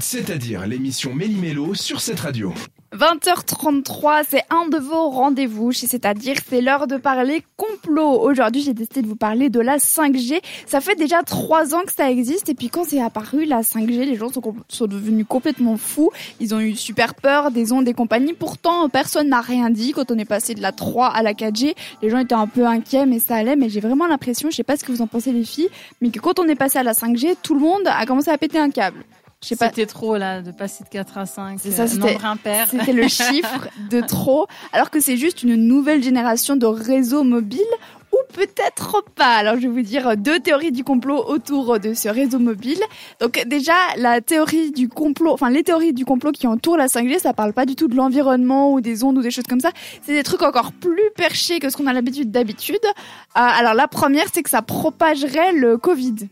C'est-à-dire l'émission Méli-Mélo sur cette radio. 20h33, c'est un de vos rendez-vous C'est-à-dire c'est l'heure de parler complot. Aujourd'hui, j'ai décidé de vous parler de la 5G. Ça fait déjà trois ans que ça existe et puis quand c'est apparu, la 5G, les gens sont, devenus complètement fous. Ils ont eu super peur des ondes des compagnies. Pourtant, personne n'a rien dit. Quand on est passé de la 3 à la 4G, les gens étaient un peu inquiets, mais ça allait. Mais j'ai vraiment l'impression, je sais pas ce que vous en pensez les filles, mais que quand on est passé à la 5G, tout le monde a commencé à péter un câble. C'était trop là de passer de 4 à 5. C'est ça, c'était C'était le chiffre de trop, alors que c'est juste une nouvelle génération de réseaux mobiles ou peut-être pas. Alors je vais vous dire deux théories du complot autour de ce réseau mobile. Donc déjà la théorie du complot, enfin les théories du complot qui entourent la 5G, ça parle pas du tout de l'environnement ou des ondes ou des choses comme ça. C'est des trucs encore plus perchés que ce qu'on a l'habitude d'habitude. Euh, alors la première c'est que ça propagerait le Covid.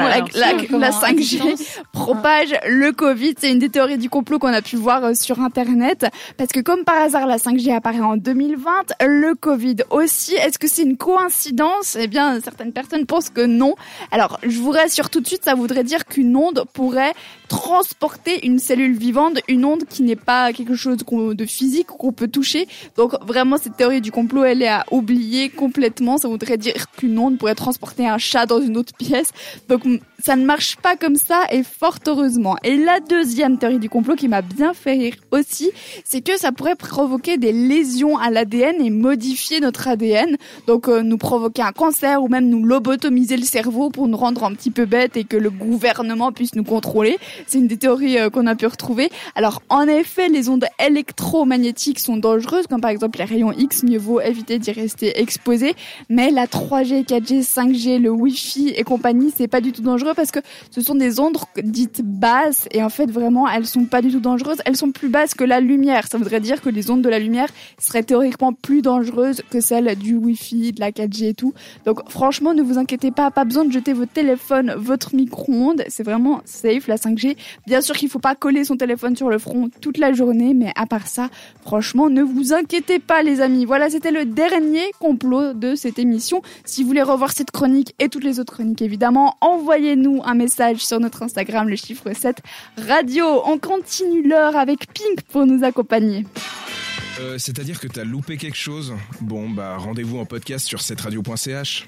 Voilà, la, la, 5G propage le Covid. C'est une des théories du complot qu'on a pu voir euh, sur Internet. Parce que comme par hasard, la 5G apparaît en 2020, le Covid aussi. Est-ce que c'est une coïncidence? Eh bien, certaines personnes pensent que non. Alors, je vous rassure tout de suite, ça voudrait dire qu'une onde pourrait transporter une cellule vivante, une onde qui n'est pas quelque chose de physique qu'on peut toucher. Donc, vraiment, cette théorie du complot, elle est à oublier complètement. Ça voudrait dire qu'une onde pourrait transporter un chat dans une autre pièce. Donc, ça ne marche pas comme ça et fort heureusement. Et la deuxième théorie du complot qui m'a bien fait rire aussi, c'est que ça pourrait provoquer des lésions à l'ADN et modifier notre ADN. Donc euh, nous provoquer un cancer ou même nous lobotomiser le cerveau pour nous rendre un petit peu bêtes et que le gouvernement puisse nous contrôler. C'est une des théories euh, qu'on a pu retrouver. Alors en effet, les ondes électromagnétiques sont dangereuses, comme par exemple les rayons X, mieux vaut éviter d'y rester exposé. Mais la 3G, 4G, 5G, le Wi-Fi et compagnie, c'est pas du tout dangereux parce que ce sont des ondes dites basses et en fait vraiment elles sont pas du tout dangereuses. Elles sont plus basses que la lumière. Ça voudrait dire que les ondes de la lumière seraient théoriquement plus dangereuses que celles du Wi-Fi, de la 4G et tout. Donc franchement ne vous inquiétez pas, pas besoin de jeter votre téléphone, votre micro-ondes. C'est vraiment safe la 5G. Bien sûr qu'il faut pas coller son téléphone sur le front toute la journée, mais à part ça, franchement ne vous inquiétez pas les amis. Voilà c'était le dernier complot de cette émission. Si vous voulez revoir cette chronique et toutes les autres chroniques évidemment, envoyez-nous un message sur notre Instagram, le chiffre 7 radio. On continue l'heure avec Pink pour nous accompagner. Euh, C'est-à-dire que t'as loupé quelque chose? Bon, bah rendez-vous en podcast sur 7radio.ch.